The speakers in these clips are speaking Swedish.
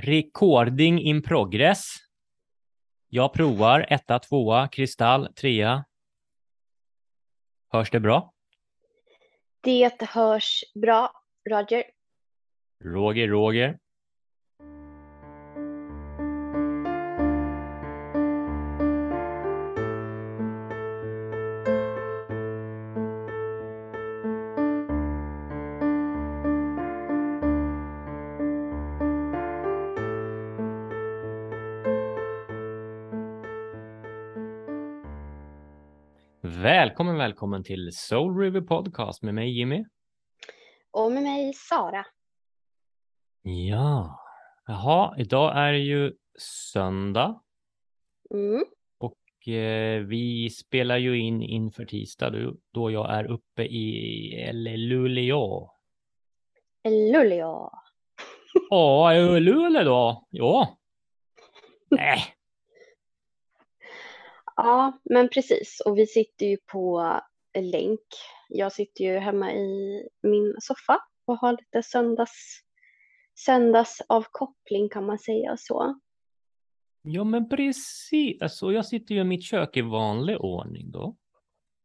Recording in progress. Jag provar etta, tvåa, kristall, trea. Hörs det bra? Det hörs bra, Roger. Roger, Roger. Välkommen, välkommen till Soul River Podcast med mig Jimmy. Och med mig Sara. Ja, jaha, idag är det ju söndag Mm. och eh, vi spelar ju in inför tisdag då, då jag är uppe i Luleå. Luleå. Ja, Luleå då? Ja. Nej, Ja, men precis. Och vi sitter ju på länk. Jag sitter ju hemma i min soffa och har lite söndags, söndagsavkoppling kan man säga så. ja men precis. Alltså, jag sitter ju i mitt kök i vanlig ordning då.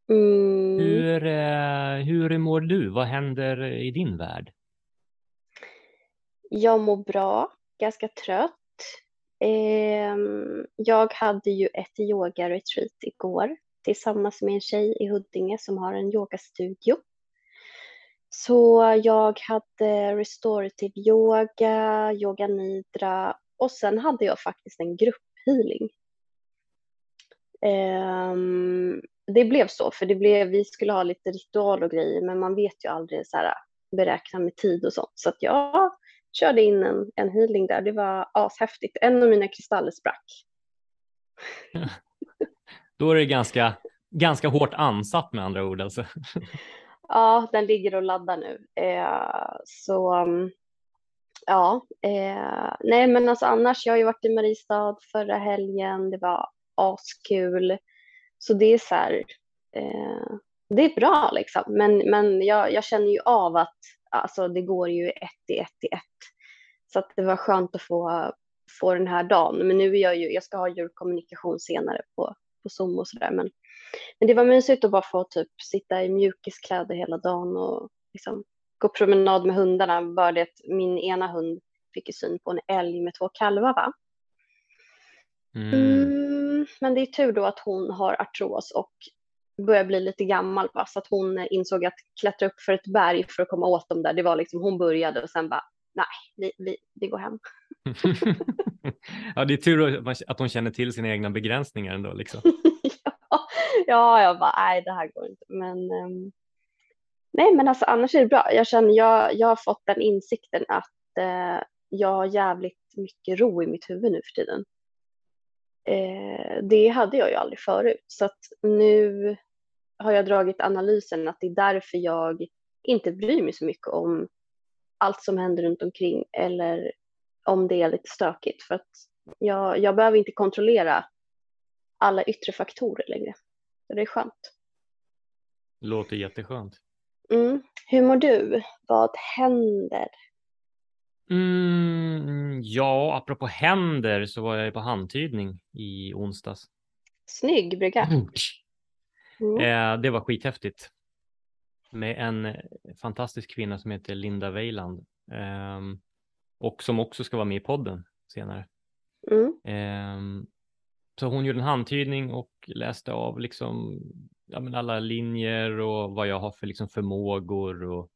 Mm. Hur, eh, hur mår du? Vad händer i din värld? Jag mår bra, ganska trött. Eh, jag hade ju ett yoga-retreat igår tillsammans med en tjej i Huddinge som har en yogastudio. Så jag hade restorative yoga, yoga nidra och sen hade jag faktiskt en grupphealing. Um, det blev så, för det blev, vi skulle ha lite ritual och grejer, men man vet ju aldrig så här, beräkna med tid och sånt. Så att jag körde in en, en healing där. Det var ashäftigt. En av mina kristaller sprack. Då är det ganska, ganska hårt ansatt med andra ord alltså. Ja, den ligger och laddar nu. Eh, så um, ja, eh, nej men alltså annars, jag har ju varit i Mariestad förra helgen. Det var askul. Så det är så här, eh, det är bra liksom. Men, men jag, jag känner ju av att alltså, det går ju ett i ett i ett. Så att det var skönt att få, få den här dagen. Men nu är jag ju, jag ska ha julkommunikation senare på, på Zoom och sådär. Men, men det var mysigt att bara få typ sitta i mjukiskläder hela dagen och liksom gå promenad med hundarna. Bara det att min ena hund fick ju syn på en älg med två kalvar va? Mm. Mm, men det är tur då att hon har artros och börjar bli lite gammal va? så att hon insåg att klättra upp för ett berg för att komma åt dem där, det var liksom hon började och sen bara nej, vi, vi, vi går hem. ja, det är tur att hon känner till sina egna begränsningar ändå. Liksom. ja, ja, jag bara nej, det här går inte. Men ehm, nej, men alltså annars är det bra. Jag känner jag, jag har fått den insikten att eh, jag har jävligt mycket ro i mitt huvud nu för tiden. Eh, det hade jag ju aldrig förut, så att nu har jag dragit analysen att det är därför jag inte bryr mig så mycket om allt som händer runt omkring eller om det är lite stökigt för att jag, jag behöver inte kontrollera alla yttre faktorer längre. Så det är skönt. Låter jätteskönt. Mm. Hur mår du? Vad händer? Mm, ja, apropå händer så var jag ju på handtydning i onsdags. Snygg brygga. Mm. Eh, det var skithäftigt. Med en eh, fantastisk kvinna som heter Linda Weiland. ehm, och som också ska vara med i podden senare. Ehm, så hon gjorde en handtydning och läste av liksom, ja, alla linjer och vad jag har för liksom förmågor och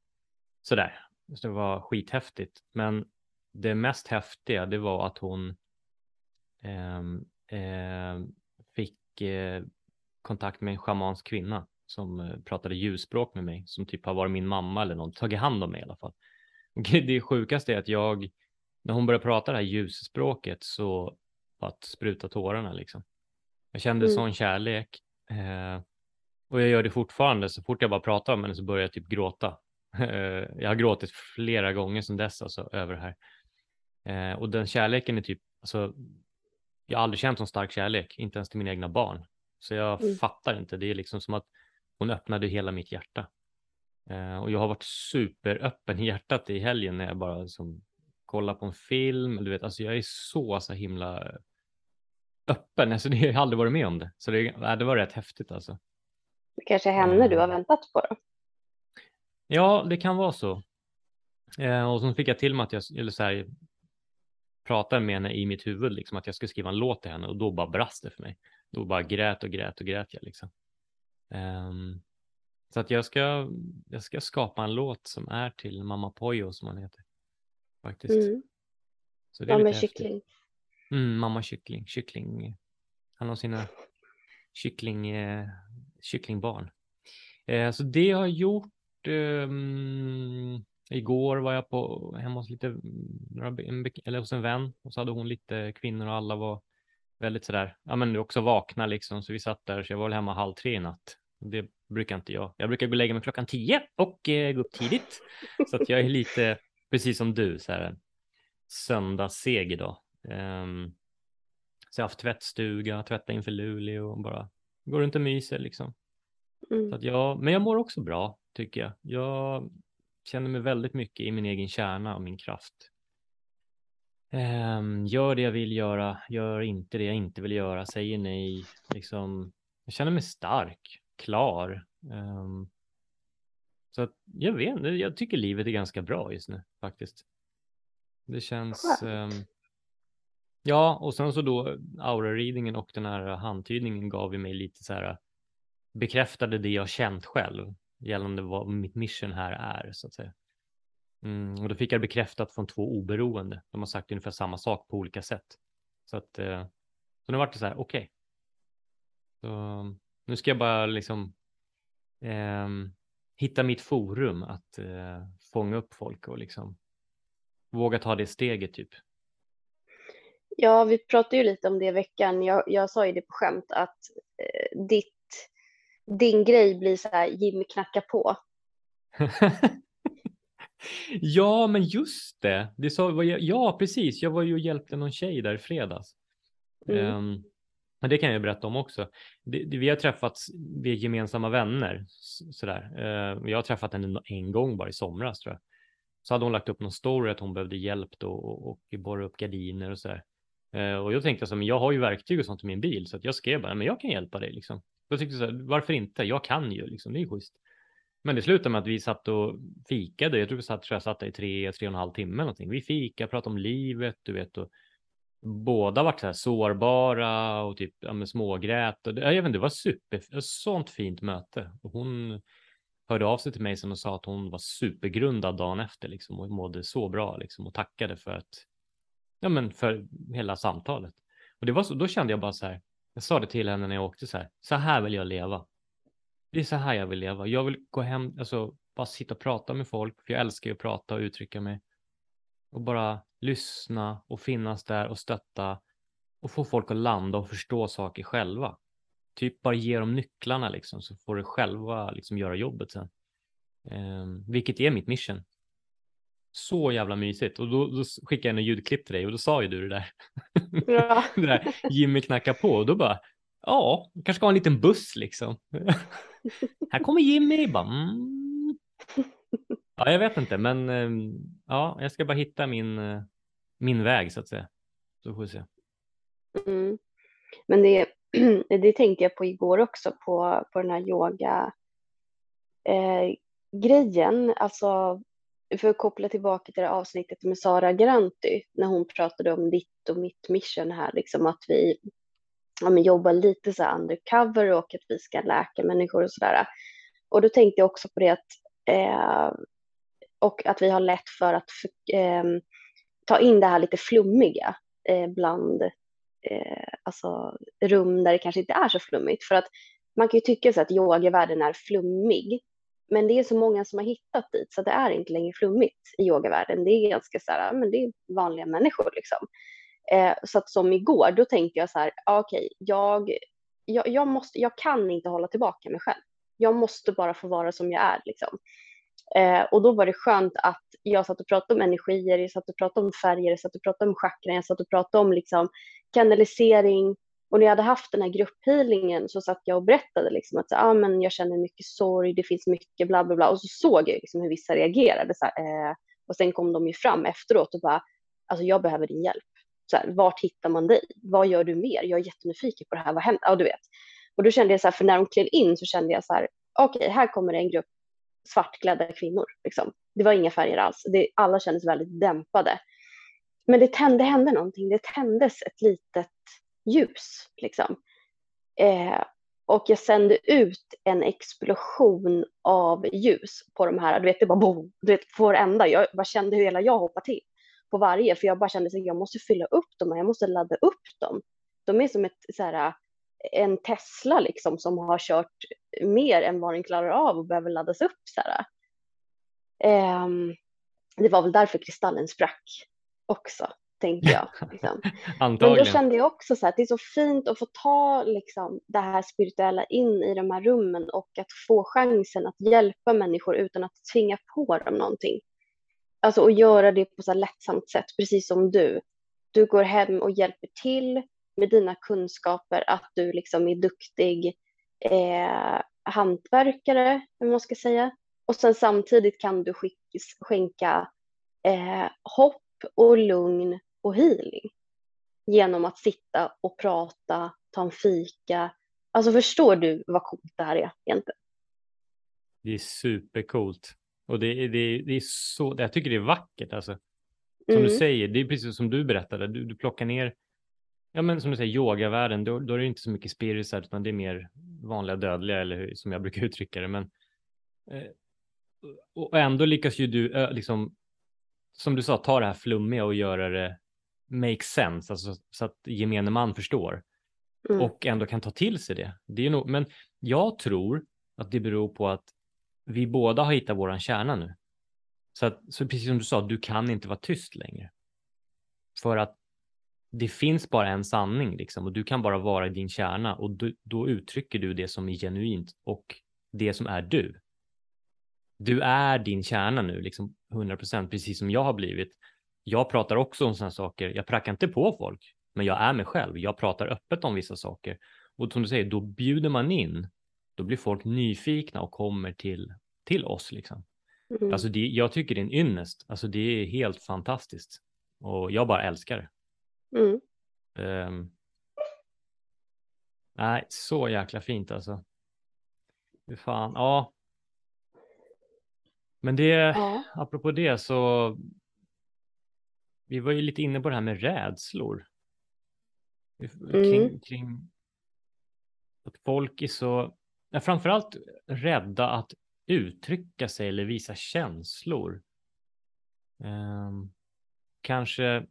sådär. Så det var skithäftigt. Men det mest häftiga det var att hon ehm, ehm, fick eh, kontakt med en schamansk kvinna som eh, pratade ljusspråk med mig, som typ har varit min mamma eller någon, tagit hand om mig i alla fall. Det sjukaste är att jag, när hon började prata det här ljusspråket så att spruta tårarna liksom. Jag kände Mm. sån kärlek. Eh, och jag gör det fortfarande, så fort jag bara pratar om henne så börjar jag typ gråta. Eh, jag har gråtit flera gånger sedan dess alltså över det här. Eh, och den kärleken är typ, alltså, jag har aldrig känt sån stark kärlek, inte ens till mina egna barn. Så jag Mm. fattar inte, det är liksom som att hon öppnade hela mitt hjärta. Eh, och jag har varit superöppen i hjärtat i helgen när jag bara som kolla på en film. Du vet, alltså jag är så, så himla öppen. Alltså det har jag aldrig varit med om det. Så det, det var rätt häftigt alltså. Det kanske är henne du har väntat på då? Ja, det kan vara så. Eh, och så fick jag till mig att jag, eller så här, pratade med henne i mitt huvud, liksom att jag skulle skriva en låt till henne och då bara brast det för mig. Då bara grät och grät och grät jag liksom. Um, så att jag ska, jag ska skapa en låt som är till Mamma Pojo som han heter. Faktiskt. Mm. Så det är Mamma kyckling. Mm, mamma kyckling, kyckling. Han har sina kyckling, eh, kycklingbarn. Eh, så det har jag gjort um, igår var jag på hemma hos lite, eller hos en vän och så hade hon lite kvinnor och alla var väldigt sådär, ja men också vakna liksom. Så vi satt där, så jag var väl hemma halv tre i natt. Det brukar inte jag. Jag brukar gå och lägga mig klockan tio och eh, gå upp tidigt. Så att jag är lite, precis som du, så här söndagsseg idag. Um, så jag har haft tvättstuga, tvätta inför Luleå och bara går runt och myser liksom. Mm. Så att jag, men jag mår också bra tycker jag. Jag känner mig väldigt mycket i min egen kärna och min kraft. Um, gör det jag vill göra, gör inte det jag inte vill göra, säger nej. Liksom, jag känner mig stark, klar. Um, så att, jag vet jag tycker livet är ganska bra just nu faktiskt. Det känns... Um, ja, och sen så då aura-readingen och den här handtydningen gav ju mig lite så här bekräftade det jag känt själv gällande vad mitt mission här är så att säga. Mm, och då fick jag bekräftat från två oberoende. De har sagt ungefär samma sak på olika sätt. Så att eh, så nu vart det så här, okej. Okay. nu ska jag bara liksom eh, hitta mitt forum att eh, fånga upp folk och liksom våga ta det steget typ. Ja, vi pratade ju lite om det i veckan. Jag, jag sa ju det på skämt att eh, ditt, din grej blir så här Jimmy knacka på. ja, men just det. det sa, ja, precis. Jag var ju och hjälpte någon tjej där i fredags. Mm. Um, men det kan jag berätta om också. Det, det, vi har träffats, vi är gemensamma vänner. Sådär. Uh, jag har träffat henne en gång bara i somras tror jag. Så hade hon lagt upp någon story att hon behövde hjälp då och, och borra upp gardiner och sådär. Uh, och jag tänkte så men jag har ju verktyg och sånt i min bil så att jag skrev bara, men jag kan hjälpa dig liksom. Jag tyckte så här, varför inte? Jag kan ju liksom, det är ju schysst. Men det slutade med att vi satt och fikade. Jag tror vi satt, tror jag satt där i tre, tre och en halv timme någonting. Vi fikade, pratade om livet, du vet. Och båda var så här sårbara och typ ja, smågrät. Och det, jag vet inte, det var super, ett sånt fint möte. Och hon hörde av sig till mig sen och sa att hon var supergrundad dagen efter liksom och mådde så bra liksom och tackade för att ja, men för hela samtalet. Och det var så, då kände jag bara så här. Jag sa det till henne när jag åkte så här. Så här vill jag leva det är så här jag vill leva. Jag vill gå hem, alltså bara sitta och prata med folk, för jag älskar ju att prata och uttrycka mig. Och bara lyssna och finnas där och stötta och få folk att landa och förstå saker själva. Typ bara ge dem nycklarna liksom, så får du själva liksom göra jobbet sen. Um, vilket är mitt mission. Så jävla mysigt. Och då, då skickade jag en ljudklipp till dig och då sa ju du det där. Ja. det där Jimmy knackar på och då bara, ja, kanske ska ha en liten buss liksom. Här kommer Jimmy. Bara, mm. Ja, jag vet inte, men ehm, ja, jag ska bara hitta min, eh, min väg så att säga. Så får vi se. Mm. Men det, det tänkte jag på igår också på, på den här yoga eh, grejen. Alltså, för att koppla tillbaka till det avsnittet med Sara Granty när hon pratade om ditt och mitt mission här, liksom att vi ja, men lite så undercover och att vi ska läka människor och sådär. Och då tänkte jag också på det att eh, och att vi har lätt för att eh, ta in det här lite flummiga eh, bland eh, alltså rum där det kanske inte är så flummigt. För att man kan ju tycka så att yogavärlden är flummig, men det är så många som har hittat dit så det är inte längre flummigt i yogavärlden. Det är ganska så här, men det är vanliga människor liksom. Eh, så att som igår, då tänkte jag så här, okej, okay, jag, jag, jag, måste, jag kan inte hålla tillbaka mig själv. Jag måste bara få vara som jag är. Liksom. Eh, och då var det skönt att jag satt och pratade om energier, jag satt och pratade om färger, jag satt och pratade om chakran, jag satt och pratade om liksom, kanalisering. Och när jag hade haft den här grupphealingen så satt jag och berättade liksom att så, ah, men jag känner mycket sorg, det finns mycket bla bla bla. Och så såg jag liksom hur vissa reagerade. Så här, eh, och sen kom de ju fram efteråt och bara, alltså jag behöver din hjälp. Så här, vart hittar man dig? Vad gör du mer? Jag är jättenyfiken på det här, vad händer? Ja, du vet. Och då kände jag så här, för när de klev in så kände jag så här, okej, okay, här kommer det en grupp svartklädda kvinnor. Liksom. Det var inga färger alls. Det, alla kändes väldigt dämpade. Men det, tände, det hände någonting. Det tändes ett litet ljus. Liksom. Eh, och jag sände ut en explosion av ljus på de här. Du vet, det bara boom, du vet, på varenda. Jag bara kände hur hela jag hoppade till på varje, för jag bara kände att jag måste fylla upp dem, jag måste ladda upp dem. De är som ett, så här, en Tesla liksom som har kört mer än vad den klarar av och behöver laddas upp. Så här. Um, det var väl därför kristallen sprack också, tänkte jag. Liksom. Men då kände jag också så här, att det är så fint att få ta liksom, det här spirituella in i de här rummen och att få chansen att hjälpa människor utan att tvinga på dem någonting. Alltså att göra det på så lättsamt sätt, precis som du. Du går hem och hjälper till med dina kunskaper, att du liksom är duktig eh, hantverkare, om man ska säga. Och sen samtidigt kan du skänka eh, hopp och lugn och healing genom att sitta och prata, ta en fika. Alltså förstår du vad coolt det här är egentligen? Det är supercoolt. Och det, det, det är så, jag tycker det är vackert alltså. Som mm. du säger, det är precis som du berättade, du, du plockar ner, ja men som du säger, yogavärlden, då, då är det inte så mycket spiritar utan det är mer vanliga dödliga eller hur, som jag brukar uttrycka det. Men, eh, och ändå lyckas ju du, liksom, som du sa, ta det här flummiga och göra det make sense, alltså, så att gemene man förstår. Mm. Och ändå kan ta till sig det. det är nog, men jag tror att det beror på att vi båda har hittat våran kärna nu. Så, att, så precis som du sa, du kan inte vara tyst längre. För att det finns bara en sanning liksom och du kan bara vara i din kärna och du, då uttrycker du det som är genuint och det som är du. Du är din kärna nu, liksom 100 procent, precis som jag har blivit. Jag pratar också om sådana saker. Jag prackar inte på folk, men jag är mig själv. Jag pratar öppet om vissa saker och som du säger, då bjuder man in då blir folk nyfikna och kommer till, till oss. Liksom. Mm. Alltså det, jag tycker det är en ynnest. Alltså det är helt fantastiskt. Och jag bara älskar det. Mm. Um, nej, så jäkla fint alltså. Hur fan, ja. Men det, ja. apropå det så. Vi var ju lite inne på det här med rädslor. Kring, mm. kring att folk är så är framförallt rädda att uttrycka sig eller visa känslor. Um, kanske.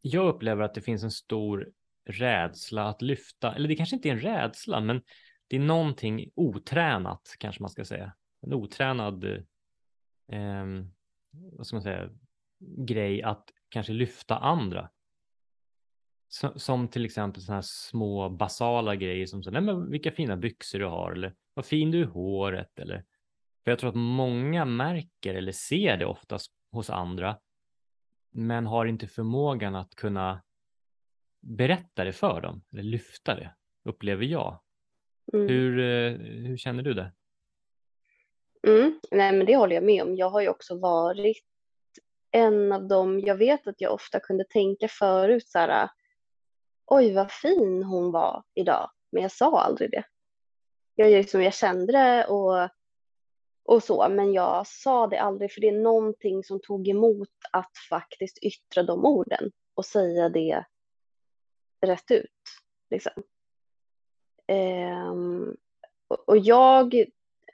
Jag upplever att det finns en stor rädsla att lyfta, eller det kanske inte är en rädsla, men det är någonting otränat kanske man ska säga. En otränad, eh, vad ska man säga, grej att kanske lyfta andra som till exempel sådana här små basala grejer som så, nej men vilka fina byxor du har eller vad fin du är i håret eller för jag tror att många märker eller ser det oftast hos andra men har inte förmågan att kunna berätta det för dem eller lyfta det upplever jag. Mm. Hur, eh, hur känner du det? Mm, nej men det håller jag med om. Jag har ju också varit en av dem, jag vet att jag ofta kunde tänka förut så här oj vad fin hon var idag, men jag sa aldrig det. Jag, liksom, jag kände det och, och så, men jag sa det aldrig för det är någonting som tog emot att faktiskt yttra de orden och säga det rätt ut. Liksom. Um, och jag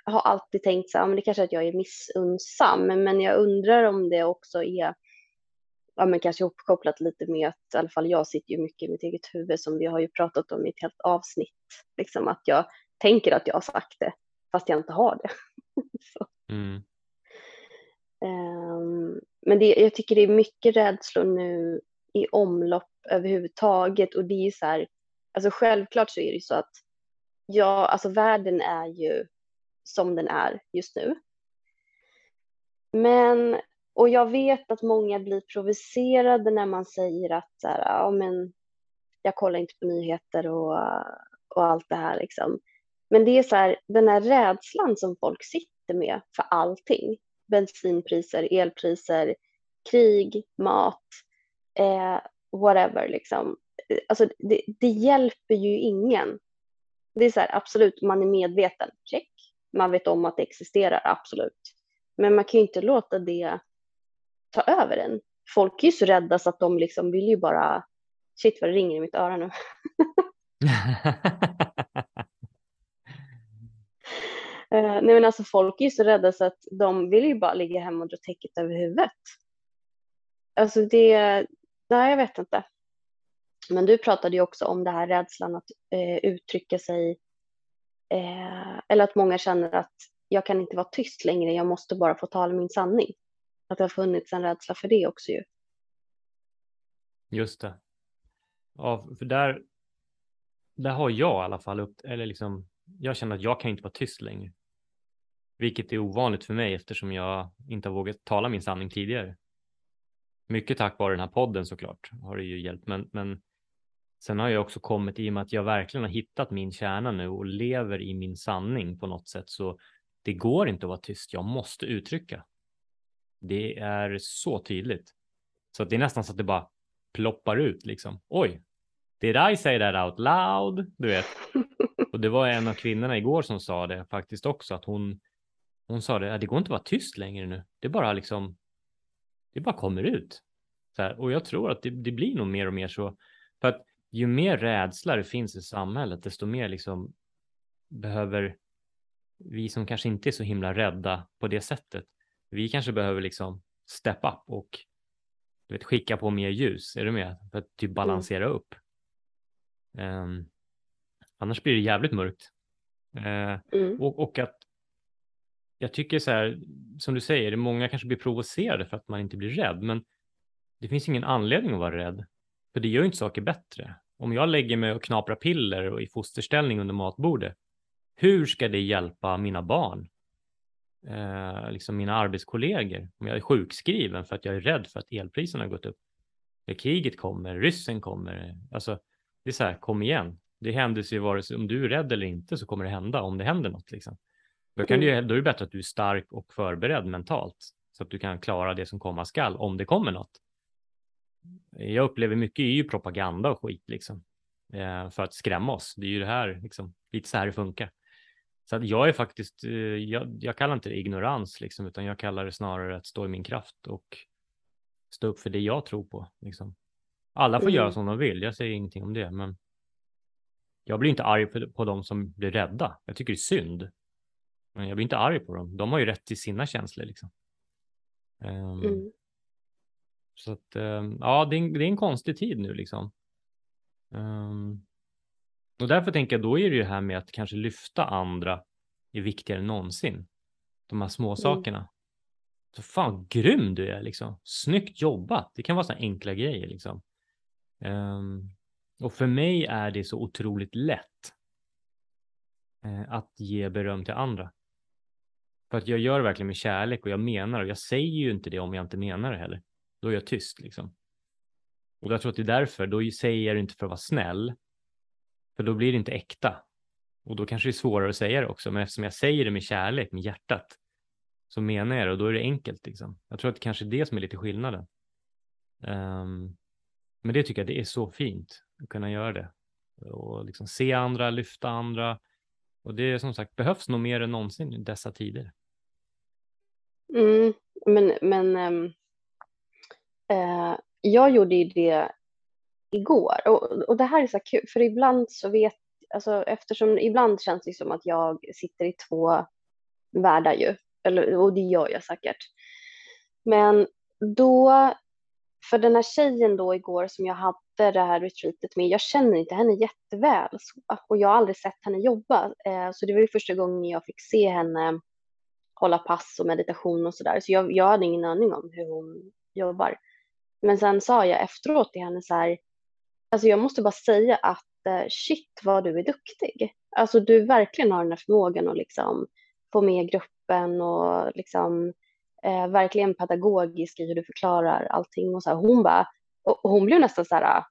har alltid tänkt så här, men det kanske är att jag är missunnsam, men jag undrar om det också är ja, men kanske uppkopplat lite med att i alla fall jag sitter ju mycket i mitt eget huvud som vi har ju pratat om i ett helt avsnitt. Liksom att jag tänker att jag har sagt det fast jag inte har det. mm. um, men det, jag tycker det är mycket rädslor nu i omlopp överhuvudtaget och det är ju så här, alltså självklart så är det ju så att ja, alltså världen är ju som den är just nu. Men och jag vet att många blir provocerade när man säger att så här, ja, men jag kollar inte på nyheter och, och allt det här. Liksom. Men det är så här, den här rädslan som folk sitter med för allting. Bensinpriser, elpriser, krig, mat, eh, whatever liksom. Alltså det, det, hjälper ju ingen. Det är så här, absolut, man är medveten, check. Man vet om att det existerar, absolut. Men man kan ju inte låta det ta över en. Folk är ju så rädda så att de liksom vill ju bara, shit vad det ringer i mitt öra nu. Uh, nej men alltså folk är ju så rädda så att de vill ju bara ligga hemma och dra täcket över huvudet. Alltså det, nej jag vet inte. Men du pratade ju också om det här rädslan att uh, uttrycka sig Eh, eller att många känner att jag kan inte vara tyst längre, jag måste bara få tala min sanning. Att det har funnits en rädsla för det också ju. Just det. Ja, för där, där har jag i alla fall upp, eller liksom, jag känner att jag kan inte vara tyst längre. Vilket är ovanligt för mig eftersom jag inte har vågat tala min sanning tidigare. Mycket tack vare den här podden såklart har det ju hjälpt, men, men sen har jag också kommit i och med att jag verkligen har hittat min kärna nu och lever i min sanning på något sätt. Så det går inte att vara tyst. Jag måste uttrycka. Det är så tydligt. Så att det är nästan så att det bara ploppar ut liksom. Oj, did I say that out loud? Du vet. Och det var en av kvinnorna igår som sa det faktiskt också, att hon hon sa det, det går inte att vara tyst längre nu. Det bara liksom, det bara kommer ut. Så här, och jag tror att det, det, blir nog mer och mer så. För att ju mer rädsla det finns i samhället, desto mer liksom behöver vi som kanske inte är så himla rädda på det sättet. Vi kanske behöver liksom step up och du vet, skicka på mer ljus. Är du med? För att typ mm. balansera mm. upp. Um, annars blir det jävligt mörkt. Uh, mm. och, och att jag tycker så här, som du säger, många kanske blir provocerade för att man inte blir rädd, men det finns ingen anledning att vara rädd, för det gör ju inte saker bättre. Om jag lägger mig och knaprar piller och i fosterställning under matbordet, hur ska det hjälpa mina barn? Eh, liksom mina arbetskollegor, om jag är sjukskriven för att jag är rädd för att elpriserna har gått upp. När kriget kommer, ryssen kommer, alltså det är så här, kom igen. Det händer sig vare sig om du är rädd eller inte så kommer det hända om det händer något liksom. Då, kan du, då är det bättre att du är stark och förberedd mentalt så att du kan klara det som komma skall om det kommer något. Jag upplever mycket är ju propaganda och skit liksom eh, för att skrämma oss. Det är ju det här liksom lite så här det funkar. Så att jag är faktiskt, eh, jag, jag kallar inte det ignorans liksom, utan jag kallar det snarare att stå i min kraft och stå upp för det jag tror på. Liksom. Alla får mm. göra som de vill, jag säger ingenting om det, men jag blir inte arg på, på de som blir rädda. Jag tycker det är synd. Men jag blir inte arg på dem. De har ju rätt till sina känslor liksom. Um, mm. Så att um, ja, det är, en, det är, en, konstig tid nu liksom. Um, och därför tänker jag då är det ju här med att kanske lyfta andra är viktigare än någonsin. De här små mm. sakerna. Så fan grym du är liksom. Snyggt jobbat. Det kan vara så enkla grejer liksom. Um, och för mig är det så otroligt lätt uh, att ge beröm till andra. För att jag gör det verkligen med kärlek och jag menar och jag säger ju inte det om jag inte menar det heller. Då är jag tyst liksom. Och jag tror att det är därför, då säger jag det inte för att vara snäll. För då blir det inte äkta. Och då kanske det är svårare att säga det också. Men eftersom jag säger det med kärlek, med hjärtat, så menar jag det och då är det enkelt. Liksom. Jag tror att det kanske är det som är lite skillnaden. Um, men det tycker jag det är så fint att kunna göra det. Och liksom se andra, lyfta andra. Och det är som sagt behövs nog mer än någonsin i dessa tider. Mm, men men ehm, Eh, jag gjorde ju det igår och, och det här är så kul för ibland så vet, alltså eftersom ibland känns det som att jag sitter i två världar ju, eller, och det gör jag säkert. Men då, för den här tjejen då igår som jag hade det här retreatet med, jag känner inte henne jätteväl och jag har aldrig sett henne jobba, eh, så det var ju första gången jag fick se henne hålla pass och meditation och sådär. Så jag, jag hade ingen aning om hur hon jobbar. Men sen sa jag efteråt till henne så här, alltså jag måste bara säga att eh, shit vad du är duktig. Alltså du verkligen har den här förmågan att liksom få med gruppen och liksom eh, verkligen pedagogisk i hur du förklarar allting och så här. Hon bara, och hon blev nästan så här,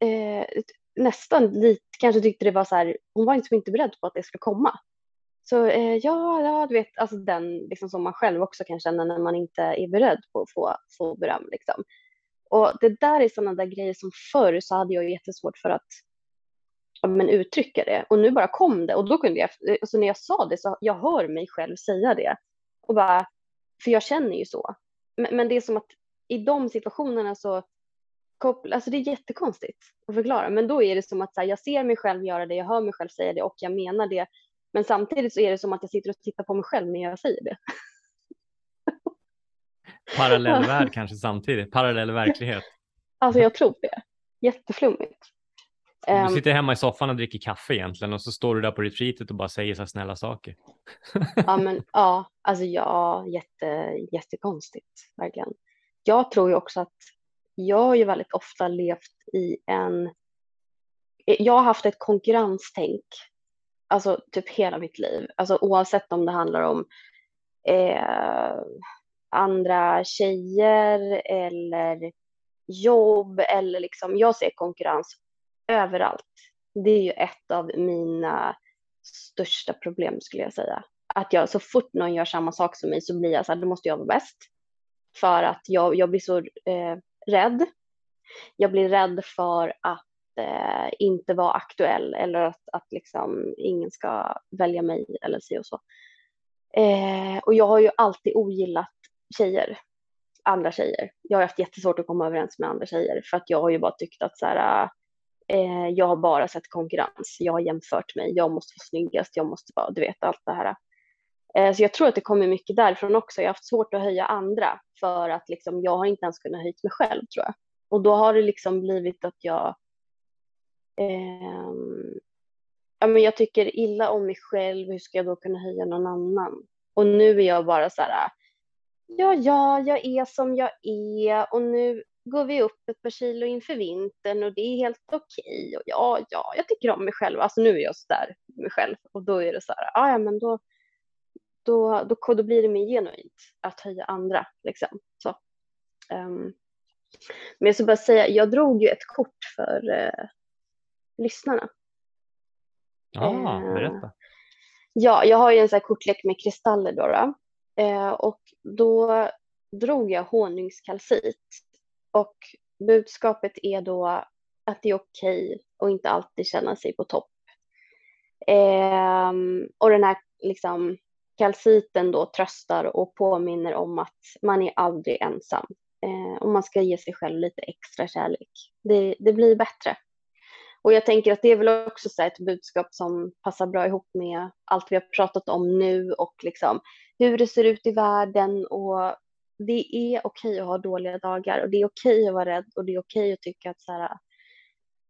eh, eh nästan lite, kanske tyckte det var så här, hon var liksom inte beredd på att det skulle komma. Så eh, ja, ja, du vet, alltså den liksom som man själv också kan känna när man inte är beredd på att få, få beröm. Liksom. Och det där är sådana där grejer som förr så hade jag jättesvårt för att ja, men uttrycka det. Och nu bara kom det och då kunde jag, eh, alltså när jag sa det så jag hör mig själv säga det. Och bara, för jag känner ju så. Men, men det är som att i de situationerna så Alltså det är jättekonstigt att förklara, men då är det som att här, jag ser mig själv göra det, jag hör mig själv säga det och jag menar det. Men samtidigt så är det som att jag sitter och tittar på mig själv när jag säger det. Parallell värld kanske samtidigt, parallell verklighet. Alltså jag tror det. Jätteflummigt. Du ehm. sitter hemma i soffan och dricker kaffe egentligen och så står du där på retreatet och bara säger så snälla saker. ja, men ja, alltså ja, jätte, jättekonstigt, verkligen. Jag tror ju också att jag har ju väldigt ofta levt i en... Jag har haft ett konkurrenstänk, alltså typ hela mitt liv, alltså oavsett om det handlar om eh, andra tjejer eller jobb eller liksom, jag ser konkurrens överallt. Det är ju ett av mina största problem skulle jag säga. Att jag så fort någon gör samma sak som mig så blir jag så här, då måste jag vara bäst. För att jag, jag blir så eh, rädd. Jag blir rädd för att eh, inte vara aktuell eller att, att liksom ingen ska välja mig eller si och så. Eh, och jag har ju alltid ogillat tjejer, andra tjejer. Jag har haft jättesvårt att komma överens med andra tjejer för att jag har ju bara tyckt att så här, eh, jag har bara sett konkurrens. Jag har jämfört mig. Jag måste vara snyggast. Jag måste vara, du vet, allt det här. Eh, så jag tror att det kommer mycket därifrån också. Jag har haft svårt att höja andra för att liksom, jag har inte ens kunnat höja mig själv tror jag. Och då har det liksom blivit att jag eh, ja, men jag tycker illa om mig själv. Hur ska jag då kunna höja någon annan? Och nu är jag bara så här. Ja, ja, jag är som jag är och nu går vi upp ett par kilo inför vintern och det är helt okej. Och ja, ja, jag tycker om mig själv. Alltså nu är jag så där mig själv och då är det så här, ah, ja, men då, då, då, då blir det mer genuint att höja andra liksom. Så. Um, men jag ska bara säga, jag drog ju ett kort för uh, lyssnarna. Ja, uh, berätta. Ja, jag har ju en sån här kortlek med kristaller då, då. Uh, och då drog jag honungskalcit och budskapet är då att det är okej okay att inte alltid känna sig på topp. Eh, och den här liksom, kalciten då tröstar och påminner om att man är aldrig ensam. Eh, och man ska ge sig själv lite extra kärlek. Det, det blir bättre. Och jag tänker att det är väl också så ett budskap som passar bra ihop med allt vi har pratat om nu och liksom hur det ser ut i världen och det är okej att ha dåliga dagar och det är okej att vara rädd och det är okej att tycka att så här,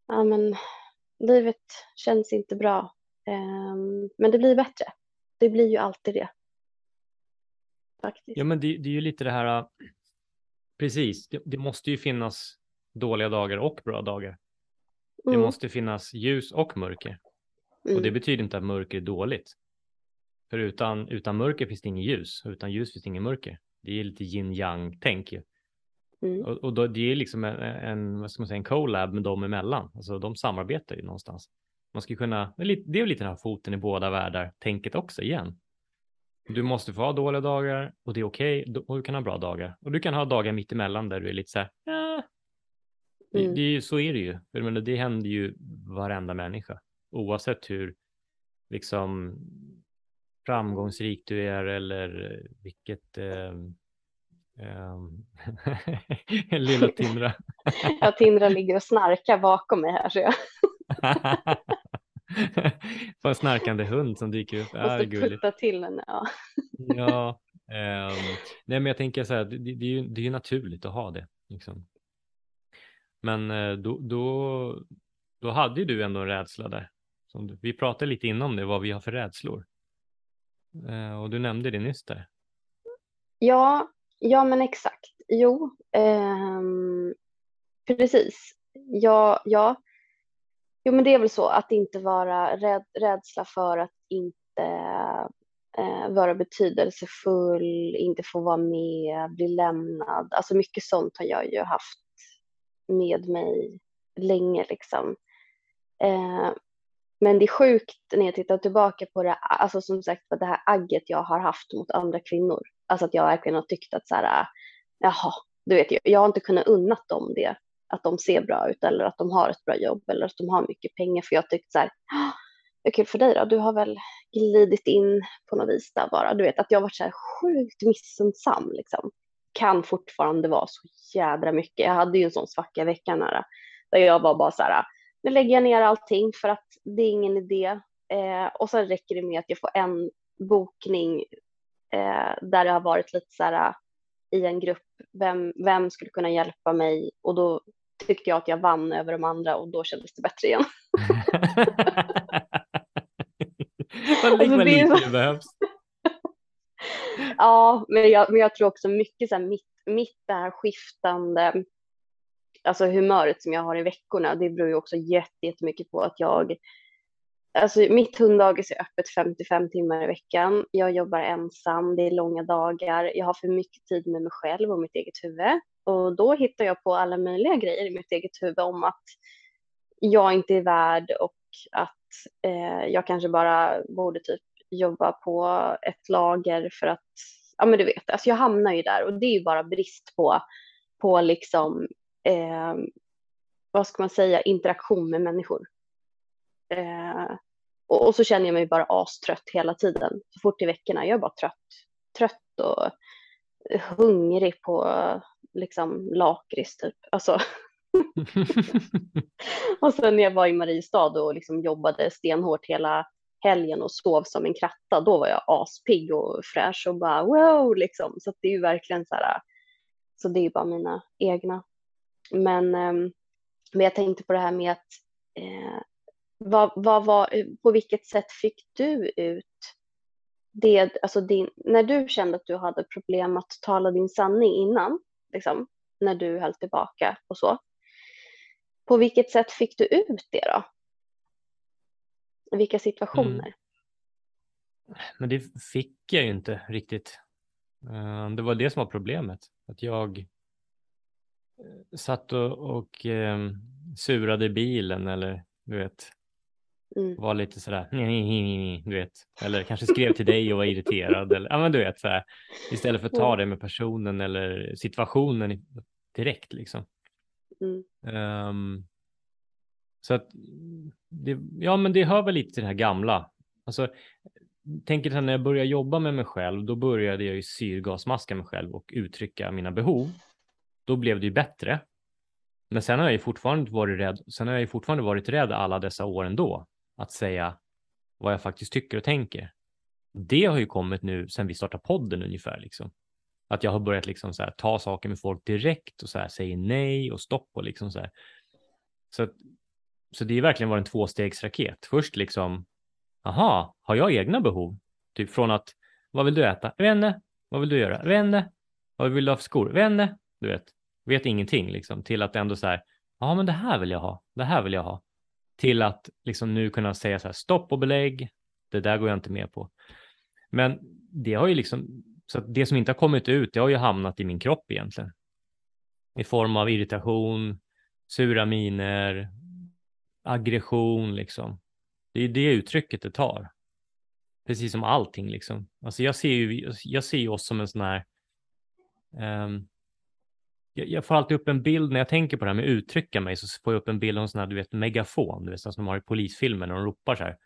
ja men livet känns inte bra, um, men det blir bättre. Det blir ju alltid det. Faktiskt. Ja, men det, det är ju lite det här, äh, precis, det, det, måste ju finnas dåliga dagar och bra dagar. Det mm. måste finnas ljus och mörker. Mm. Och det mm. betyder inte att mörker är dåligt. För utan, utan mörker finns det inget ljus, utan ljus finns det inget mörker. Det är lite yin yang tänk ju. Mm. Och, och då, det är liksom en, en, vad ska man säga, en collab med dem emellan. Alltså de samarbetar ju någonstans. Man ska kunna, det är lite den här foten i båda världar, tänket också igen. Du måste få ha dåliga dagar och det är okej okay, och du kan ha bra dagar. Och du kan ha dagar mitt emellan där du är lite så här. Det, mm. det, så är det ju. För det händer ju varenda människa. Oavsett hur liksom framgångsrik du är eller vilket eh, eh, lilla Tindra. ja, Tindra ligger och snarkar bakom mig här. Så jag. På en snarkande hund som dyker upp. Måste putta till henne. Ja. ja eh, nej, men jag tänker så här, det, det, är ju, det är ju naturligt att ha det. Liksom. Men eh, då, då, då hade du ändå en rädsla där. Du, vi pratade lite innan det, vad vi har för rädslor. Eh, och du nämnde det nyss där. Ja, ja men exakt. Jo, eh, precis. Ja, ja. Jo, men det är väl så att inte vara rädd, rädsla för att inte eh, vara betydelsefull, inte få vara med, bli lämnad. Alltså mycket sånt har jag ju haft med mig länge liksom. Eh, men det är sjukt när jag tittar tillbaka på det, alltså som sagt det här agget jag har haft mot andra kvinnor. Alltså att jag verkligen har tyckt att så här, jaha, du vet, jag har inte kunnat unnat dem det, att de ser bra ut eller att de har ett bra jobb eller att de har mycket pengar. För jag har tyckt så här, det är kul för dig då, du har väl glidit in på något vis där bara. Du vet att jag har varit så här sjukt missundsam liksom. Kan fortfarande vara så jädra mycket. Jag hade ju en sån svacka i veckan här, där jag var bara så här, nu lägger jag ner allting för att det är ingen idé. Eh, och sen räcker det med att jag får en bokning eh, där det har varit lite så här i en grupp, vem, vem skulle kunna hjälpa mig? Och då tyckte jag att jag vann över de andra och då kändes det bättre igen. Vad alltså, lite det behövs ja, men jag, men jag tror också mycket så här, mitt, mitt det här skiftande, alltså humöret som jag har i veckorna, det beror ju också jättemycket på att jag Alltså mitt hunddagis är öppet 55 timmar i veckan. Jag jobbar ensam, det är långa dagar. Jag har för mycket tid med mig själv och mitt eget huvud. Och då hittar jag på alla möjliga grejer i mitt eget huvud om att jag inte är värd och att eh, jag kanske bara borde typ jobba på ett lager för att, ja men du vet, alltså jag hamnar ju där och det är ju bara brist på, på liksom, eh, vad ska man säga, interaktion med människor. Eh, och, och, så känner jag mig bara astrött hela tiden. Så fort i veckorna, jag är bara trött. Trött och hungrig på liksom lakrits typ. Alltså. och sen när jag var i Mariestad och liksom jobbade stenhårt hela helgen och sov som en kratta, då var jag aspigg och fräsch och bara wow liksom. Så det är ju verkligen så här, så det är ju bara mina egna. Men, ehm, men jag tänkte på det här med att eh, vad, vad var, eh, på vilket sätt fick du ut det, alltså din, när du kände att du hade problem att tala din sanning innan, liksom, när du höll tillbaka och så. På vilket sätt fick du ut det då? Vilka situationer? Mm. Men det fick jag ju inte riktigt. Eh, det var det som var problemet. Att jag eh, satt och, och um, surade i bilen eller du vet, Mm. Var lite sådär, du vet, eller kanske skrev till dig och var irriterad. Eller, ja, men du vet, så här, istället för att ta det med personen eller situationen direkt. Liksom. Mm. Um, så att, det, ja, men det hör väl lite till det här gamla. Alltså, tänker när jag började jobba med mig själv, då började jag ju syrgasmaska mig själv och uttrycka mina behov. Då blev det ju bättre. Men sen har jag ju fortfarande varit rädd. Sen har jag ju fortfarande varit rädd alla dessa år ändå att säga vad jag faktiskt tycker och tänker. Det har ju kommit nu sen vi startade podden ungefär. Liksom. Att jag har börjat liksom så här, ta saker med folk direkt och så här, säger nej och stopp och liksom så här. Så, så det är verkligen varit en tvåstegsraket. Först liksom, aha, har jag egna behov? Typ från att, vad vill du äta? Vänne? Vad vill du göra? Vänne? Vad vill du ha för skor? Vänne? Du vet, vet ingenting liksom. Till att ändå så här, ja men det här vill jag ha. Det här vill jag ha till att liksom nu kunna säga så här stopp och belägg. Det där går jag inte med på. Men det har ju liksom, så att det som inte har kommit ut, det har ju hamnat i min kropp egentligen. I form av irritation, sura miner, aggression liksom. Det är det uttrycket det tar. Precis som allting liksom. Alltså jag ser ju, jag ser ju oss som en sån här um, jag, jag, får alltid upp en bild när jag tänker på det här med uttrycka mig så får jag upp en bild av en sån här, du vet, megafon, du vet, som de har i polisfilmer när de ropar så här.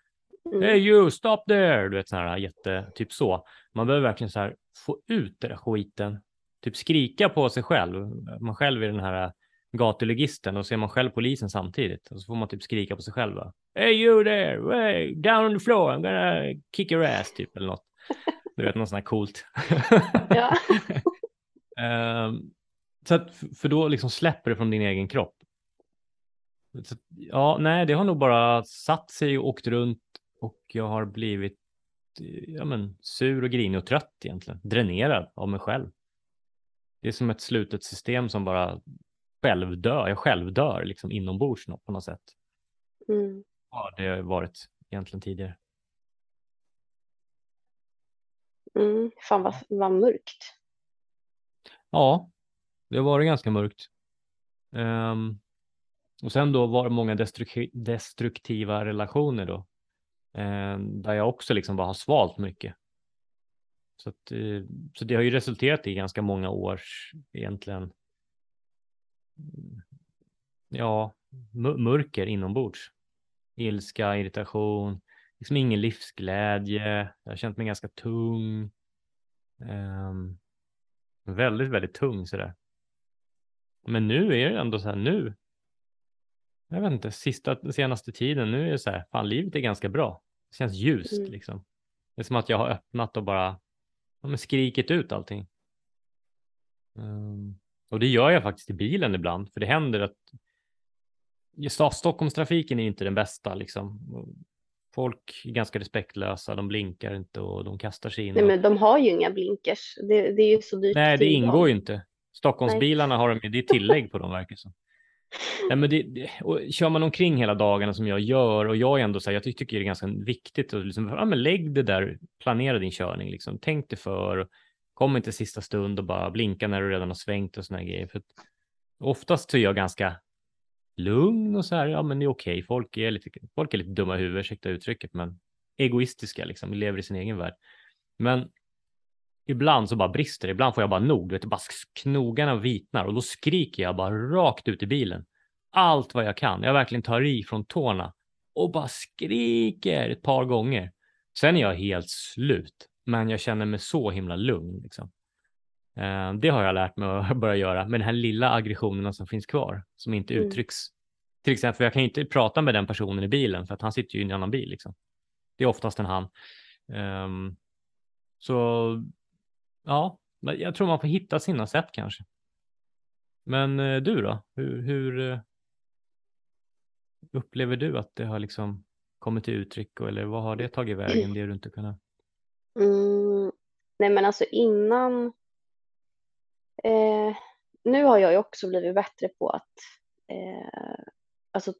Mm. Hey you, stop there! Du vet, sån här jätte, typ så. Man behöver verkligen så här få ut den där skiten, typ skrika på sig själv. Man själv är den här gatuligisten och så är man själv polisen samtidigt och så får man typ skrika på sig själv. Va? Hey you there, hey, down on the floor, I'm gonna kick your ass typ eller något. Du vet, något sånt här coolt. Ja. um, Så att, för då liksom släpper det från din egen kropp. Så, ja, nej, det har nog bara satt sig och åkt runt och jag har blivit ja, men, sur och grinig och trött egentligen. Dränerad av mig själv. Det är som ett slutet system som bara självdör. Jag självdör liksom inombords på något sätt. Mm. Ja, det har varit egentligen tidigare. Mm, fan vad, vad mörkt. Ja, det har varit ganska mörkt. Um, Och sen då var det många destruk destruktiva relationer då. Eh, där jag också liksom bara har svalt mycket. Så, att, eh, så det har ju resulterat i ganska många års egentligen ja, mörker inombords. Ilska, irritation, liksom ingen livsglädje. Jag har känt mig ganska tung. Um, väldigt, väldigt tung sådär. Men nu är det ändå så här nu. Jag vet inte, sista, senaste tiden, nu är det så här, fan livet är ganska bra. Det känns ljust mm. liksom. Det är som att jag har öppnat och bara ja, skrikit ut allting. Um, och det gör jag faktiskt i bilen ibland, för det händer att Stockholmstrafiken är inte den bästa liksom. Folk är ganska respektlösa, de blinkar inte och de kastar sig in. Nej, och... men de har ju inga blinkers. Det, det är ju så dyrt. Nej, det ingår ju inte. Stockholmsbilarna har de, det är tillägg på dem verkar som. Nej, men det, det, och kör man omkring hela dagarna som jag gör och jag är ändå så här, jag tycker det är ganska viktigt att liksom, ja, men lägg det där, planera din körning, liksom. tänk dig för, kom inte sista stund och bara blinka när du redan har svängt och såna grejer. För oftast är jag ganska lugn och så här, ja men det är okej, okay. folk, är lite, folk är lite dumma i huvudet, ursäkta uttrycket, men egoistiska liksom, lever i sin egen värld. Men ibland så bara brister det, ibland får jag bara nog, du vet, bara knogarna vitnar och då skriker jag bara rakt ut i bilen. Allt vad jag kan, jag verkligen tar i från tårna och bara skriker ett par gånger. Sen är jag helt slut, men jag känner mig så himla lugn. Liksom. Eh, det har jag lärt mig att börja göra med den här lilla aggressionerna som finns kvar, som inte mm. uttrycks. Till exempel, jag kan inte prata med den personen i bilen för att han sitter ju i en annan bil. Liksom. Det är oftast en han. Um, så ja, jag tror man får hitta sina sätt kanske. Men uh, du då? Hur, hur uh, upplever du att det har liksom kommit till uttryck eller vad har det tagit vägen, det du inte kunnat? Mm, nej men alltså innan Eh, nu har jag ju också blivit bättre på att eh, alltså,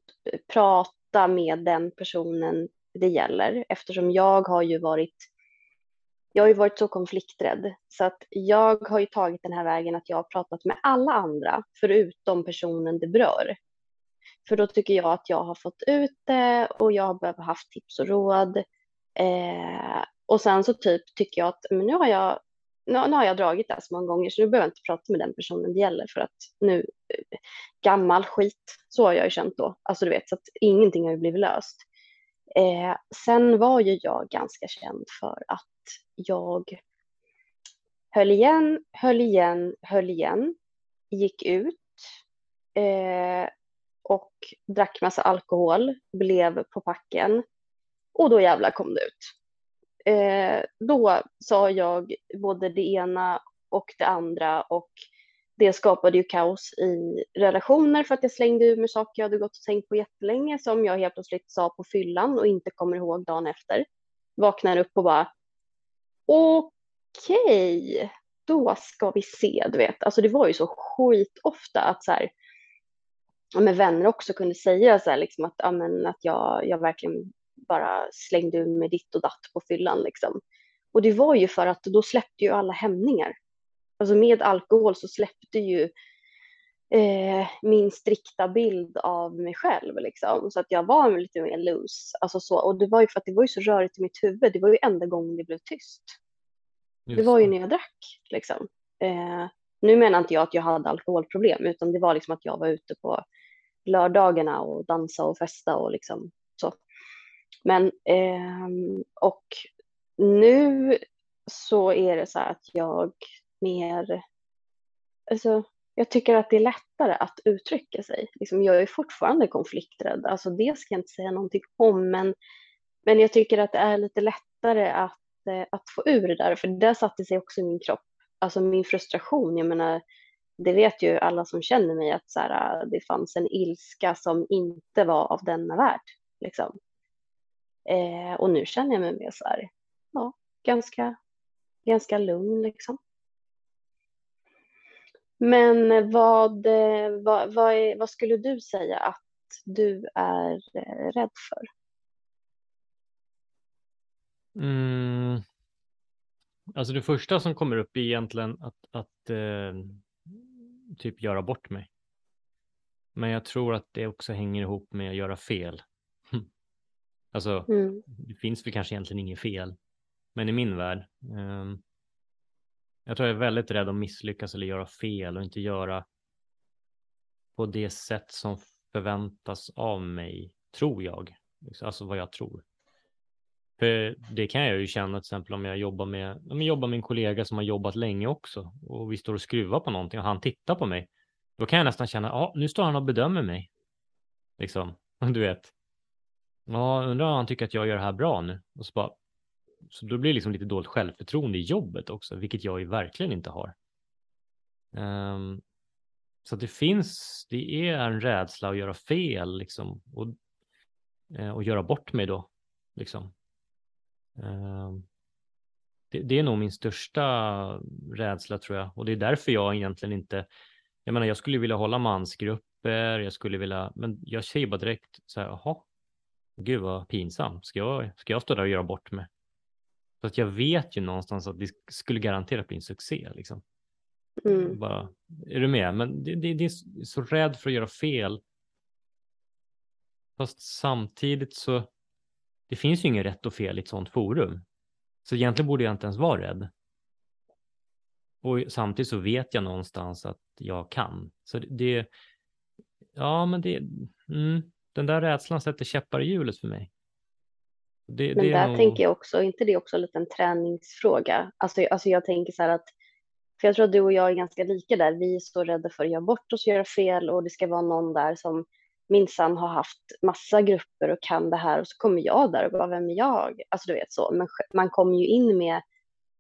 prata med den personen det gäller eftersom jag har ju varit jag har ju varit så konflikträdd så att jag har ju tagit den här vägen att jag har pratat med alla andra förutom personen det berör. För då tycker jag att jag har fått ut det och jag har behövt haft tips och råd. Eh, och sen så typ tycker jag att men nu har jag nu, nu har jag dragit det här så många gånger så nu behöver jag inte prata med den personen det gäller för att nu, eh, gammal skit, så har jag ju känt då. Alltså du vet, så att ingenting har ju blivit löst. Eh, sen var ju jag ganska känd för att jag höll igen, höll igen, höll igen, gick ut eh, och drack massa alkohol, blev på packen och då jävlar kom det ut eh, då sa jag både det ena och det andra och det skapade ju kaos i relationer för att jag slängde ur mig saker jag hade gått och tänkt på jättelänge som jag helt plötsligt sa på fyllan och inte kommer ihåg dagen efter. Vaknar upp och bara okej, okay, då ska vi se, du vet. Alltså det var ju så skitofta att så här, ja, men vänner också kunde säga så här, liksom att, ja, men, att jag, jag verkligen bara slängde ur med ditt och datt på fyllan liksom. Och det var ju för att då släppte ju alla hämningar. Alltså med alkohol så släppte ju eh, min strikta bild av mig själv liksom. Så att jag var lite mer loose. Alltså så. Och det var ju för att det var ju så rörigt i mitt huvud. Det var ju enda gången det blev tyst. Just det var ju när jag drack liksom. Eh, nu menar inte jag att jag hade alkoholproblem utan det var liksom att jag var ute på lördagarna och dansa och festa och liksom så. Men eh, och nu så är det så här att jag mer, alltså jag tycker att det är lättare att uttrycka sig. Liksom, jag är fortfarande konflikträdd, alltså det ska jag inte säga någonting om, men, men jag tycker att det är lite lättare att, eh, att få ur det där, för det satte sig också i min kropp. Alltså min frustration, jag menar, det vet ju alla som känner mig att så här, ah, det fanns en ilska som inte var av denna värld. Liksom. Eh, och nu känner jag mig mer så här, ja, ganska, ganska lugn liksom. Men vad, eh, vad, vad, är, vad skulle du säga att du är eh, rädd för? Mm. Alltså det första som kommer upp är egentligen att, att eh, typ göra bort mig. Men jag tror att det också hänger ihop med att göra fel alltså, Mm. det finns väl kanske egentligen inget fel. Men i min värld. Um, jag tror jag är väldigt rädd att misslyckas eller göra fel och inte göra på det sätt som förväntas av mig, tror jag. Alltså vad jag tror. För det kan jag ju känna till exempel om jag jobbar med, om jag jobbar med en kollega som har jobbat länge också och vi står och skruvar på någonting och han tittar på mig. Då kan jag nästan känna, ja, nu står han och bedömer mig. Liksom, du vet. Ja, undrar om han tycker att jag gör det här bra nu. Och så, bara, så då blir det liksom lite dåligt självförtroende i jobbet också, vilket jag ju verkligen inte har. Um, så det finns, det är en rädsla att göra fel liksom och, eh, och göra bort mig då. Liksom. Um, det, det, är nog min största rädsla tror jag och det är därför jag egentligen inte, jag menar jag skulle vilja hålla mansgrupper, jag skulle vilja, men jag säger bara direkt så här, jaha, gud vad pinsamt, ska jag, ska jag stå där och göra bort mig? Så att jag vet ju någonstans att det skulle garanterat bli en succé liksom. Mm. Bara, är du med? Men det, det, det, är så rädd för att göra fel. Fast samtidigt så, det finns ju inget rätt och fel i ett sådant forum. Så egentligen borde jag inte ens vara rädd. Och samtidigt så vet jag någonstans att jag kan. Så det, det ja men det, mm, den där rädslan sätter käppar i hjulet för mig. Det, men där nog... tänker jag också, inte det också lite en träningsfråga? Alltså, alltså jag tänker så här att för jag tror att du och jag är ganska lika där. Vi är så rädda för att göra bort oss göra fel och det ska vara någon där som minsann har haft massa grupper och kan det här och så kommer jag där och bara, vem är jag? Alltså du vet så, men man kommer ju in med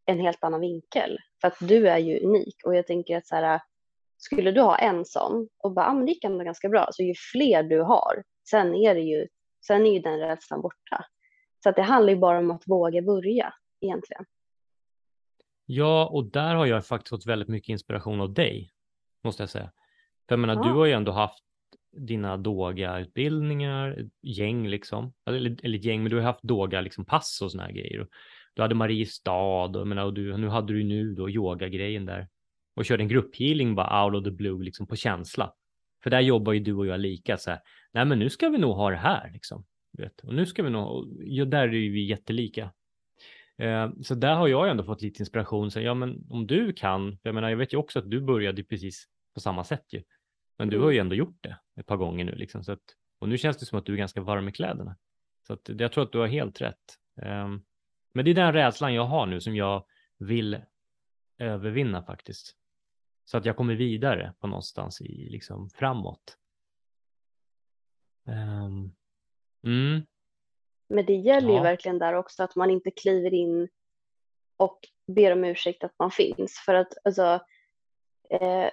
en helt annan vinkel för att du är ju unik och jag tänker att så här, skulle du ha en sån och bara, ah, men det gick ändå ganska bra, så ju fler du har, sen är det ju, sen är ju den rädslan borta. Så att det handlar ju bara om att våga börja egentligen. Ja, och där har jag faktiskt fått väldigt mycket inspiration av dig, måste jag säga. För jag menar, ja. du har ju ändå haft dina Doga-utbildningar, gäng liksom, eller, eller gäng, men du har haft Doga liksom pass och såna här grejer. Du hade Mariestad och, menar, och du, nu hade du nu då yogagrejen där och körde en grupphealing bara out of the blue liksom på känsla. För där jobbar ju du och jag lika så här. Nej, men nu ska vi nog ha det här liksom. Vet. Och nu ska vi nog, ja, där är vi jättelika. Eh, så där har jag ändå fått lite inspiration. Så, ja, men om du kan, jag menar, jag vet ju också att du började precis på samma sätt ju. Men du har ju mm. ändå gjort det ett par gånger nu liksom. Så att, och nu känns det som att du är ganska varm i kläderna. Så att, jag tror att du har helt rätt. Um, men det är den rädslan jag har nu som jag vill övervinna faktiskt. Så att jag kommer vidare på någonstans i liksom framåt. Um, mm. Men det gäller ja. ju verkligen där också att man inte kliver in och ber om ursäkt att man finns. För att alltså, eh,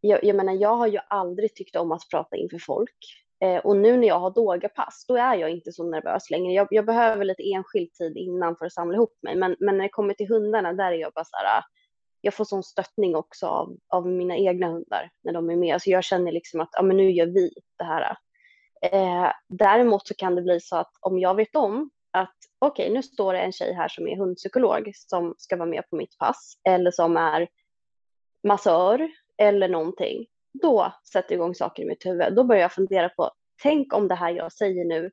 jag, jag menar, jag har ju aldrig tyckt om att prata inför folk. Eh, och nu när jag har dogapass, då är jag inte så nervös längre. Jag, jag, behöver lite enskild tid innan för att samla ihop mig. Men, men när det kommer till hundarna, där är jag bara så här, jag får sån stöttning också av, av mina egna hundar när de är med. Alltså jag känner liksom att ja, men nu gör vi det här. Eh, däremot så kan det bli så att om jag vet om att okej, okay, nu står det en tjej här som är hundpsykolog som ska vara med på mitt pass eller som är massör eller någonting. Då sätter igång saker i mitt huvud. Då börjar jag fundera på, tänk om det här jag säger nu,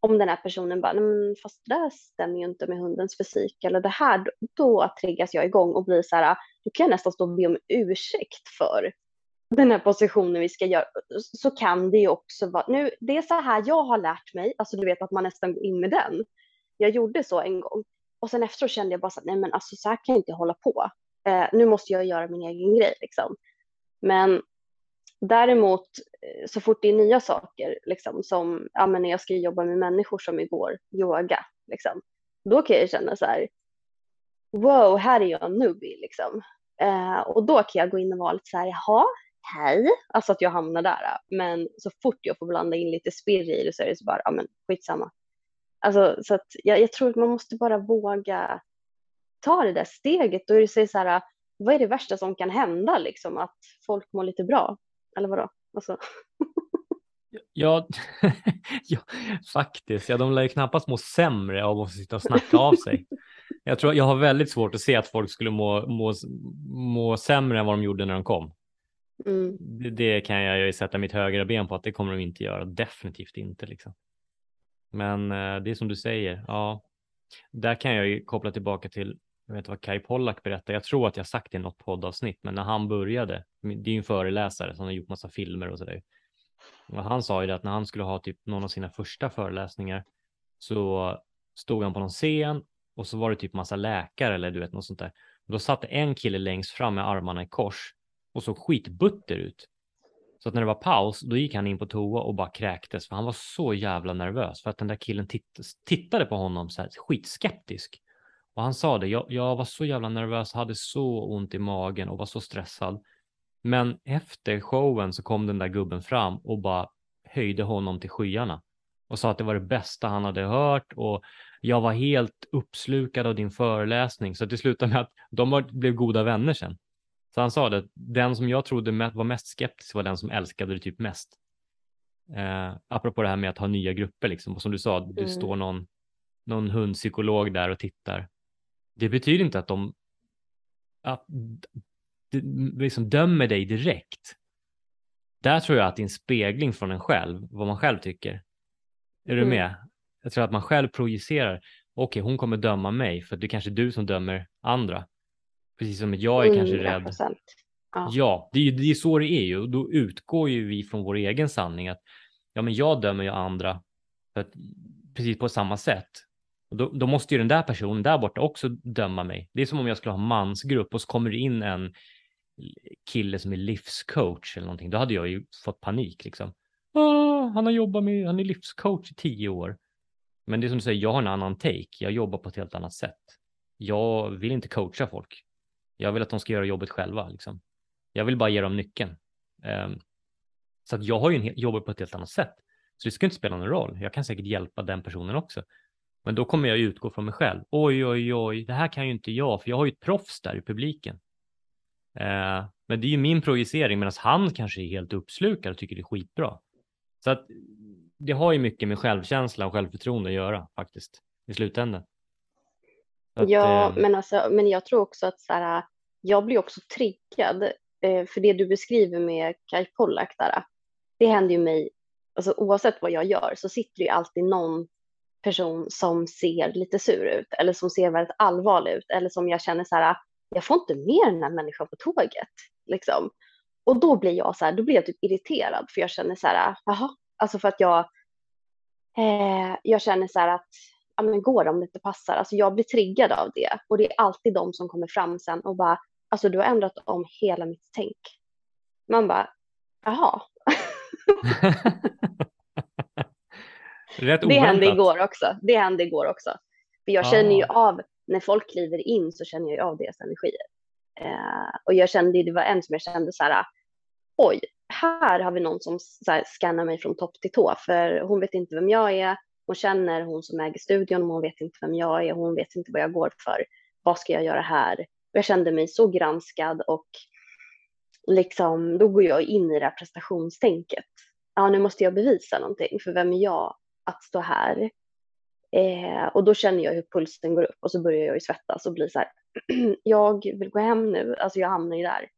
om den här personen bara, men fast det där stämmer ju inte med hundens fysik eller det här, då triggas jag igång och blir så här, då kan jag nästan stå och be om ursäkt för den här positionen vi ska göra, så kan det ju också vara, nu, det är så här jag har lärt mig, alltså du vet att man nästan går in med den. Jag gjorde så en gång och sen efteråt kände jag bara så nej men alltså så här kan jag inte hålla på. Eh, nu måste jag göra min egen grej liksom. Men däremot eh, så fort det är nya saker, liksom som ja, men när jag ska jobba med människor som igår, yoga, liksom, då kan jag känna så här, wow, här är jag en newbie liksom. Eh, och då kan jag gå in och vara lite så här, jaha, hej, alltså att jag hamnar där. Men så fort jag får blanda in lite spirr i det så är det så bara, ja men skitsamma. Alltså så att jag, jag tror att man måste bara våga ta det där steget. Då är det så här, vad är det värsta som kan hända liksom? Att folk mår lite bra? Eller vadå? Alltså. Ja, ja, faktiskt. Ja, de lär ju knappast må sämre av att sitta och snacka av sig. Jag tror jag har väldigt svårt att se att folk skulle må, må, må sämre än vad de gjorde när de kom. Mm. Det, det kan jag ju sätta mitt högra ben på att det kommer de inte göra. Definitivt inte liksom. Men eh, det är som du säger. Ja, där kan jag ju koppla tillbaka till jag vet inte vad Kai Pollak berättade. Jag tror att jag sagt det i något poddavsnitt, men när han började, det är ju en föreläsare som har gjort massa filmer och sådär. Och han sa ju det att när han skulle ha typ någon av sina första föreläsningar så stod han på någon scen och så var det typ massa läkare eller du vet något sånt där. Då satt en kille längst fram med armarna i kors och såg skitbutter ut. Så att när det var paus, då gick han in på toa och bara kräktes för han var så jävla nervös för att den där killen titt tittade på honom så här skitskeptisk. Och han sa det, jag, jag var så jävla nervös, hade så ont i magen och var så stressad. Men efter showen så kom den där gubben fram och bara höjde honom till skyarna och sa att det var det bästa han hade hört och jag var helt uppslukad av din föreläsning så det slutade med att de blev goda vänner sen. Så han sa det, den som jag trodde var mest skeptisk var den som älskade det typ mest. Eh, apropå det här med att ha nya grupper liksom, och som du sa, det mm. står någon, någon hundpsykolog där och tittar. Det betyder inte att de att, liksom dömer dig direkt. Där tror jag att det är en spegling från en själv, vad man själv tycker. Är mm. du med? Jag tror att man själv projicerar, okej, okay, hon kommer döma mig för det är kanske du som dömer andra. Precis som jag är 100%. kanske rädd. Ja, ja det, är, det är så det är ju. Då utgår ju vi från vår egen sanning att ja, men jag dömer ju andra för att, precis på samma sätt. Och då, då, måste ju den där personen där borta också döma mig. Det är som om jag skulle ha mansgrupp och så kommer det in en kille som är livscoach eller någonting. Då hade jag ju fått panik liksom. Ah, han har jobbat med, han är livscoach i tio år. Men det är som du säger, jag har en annan take. Jag jobbar på ett helt annat sätt. Jag vill inte coacha folk. Jag vill att de ska göra jobbet själva. Liksom. Jag vill bara ge dem nyckeln. Um, så att jag har ju en, jobbar på ett helt annat sätt. Så det ska inte spela någon roll. Jag kan säkert hjälpa den personen också. Men då kommer jag utgå från mig själv. Oj, oj, oj, det här kan ju inte jag, för jag har ju ett proffs där i publiken. Uh, men det är ju min projicering, medan han kanske är helt uppslukad och tycker det är skitbra. Så att det har ju mycket med självkänsla och självförtroende att göra faktiskt i slutändan. Att, ja, eh... men, alltså, men jag tror också att så här, jag blir också triggad eh, för det du beskriver med Kai Pollak där. Det händer ju mig, alltså, oavsett vad jag gör så sitter det ju alltid någon person som ser lite sur ut eller som ser väldigt allvarlig ut eller som jag känner så här, jag får inte med den här människan på tåget. Liksom. Och då blir jag så här, då blir jag typ irriterad för jag känner så här, jaha, alltså för att jag, eh, jag känner så här att ja, men går det om det inte passar? Alltså jag blir triggad av det och det är alltid de som kommer fram sen och bara, alltså du har ändrat om hela mitt tänk. Man bara, jaha. Rätt det hände igår också. Det hände igår också. För jag känner ju ah. av, när folk kliver in så känner jag av deras energier. Eh, och jag kände, det var en som jag kände så här, oj, här har vi någon som scannar mig från topp till tå, för hon vet inte vem jag är, hon känner hon som äger studion, hon vet inte vem jag är, hon vet inte vad jag går för. Vad ska jag göra här? Och jag kände mig så granskad och liksom, då går jag in i det här prestationstänket. Ja, nu måste jag bevisa någonting, för vem är jag att stå här? Eh, och då känner jag hur pulsen går upp och så börjar jag ju svettas och blir så här, jag vill gå hem nu, alltså jag hamnar ju där.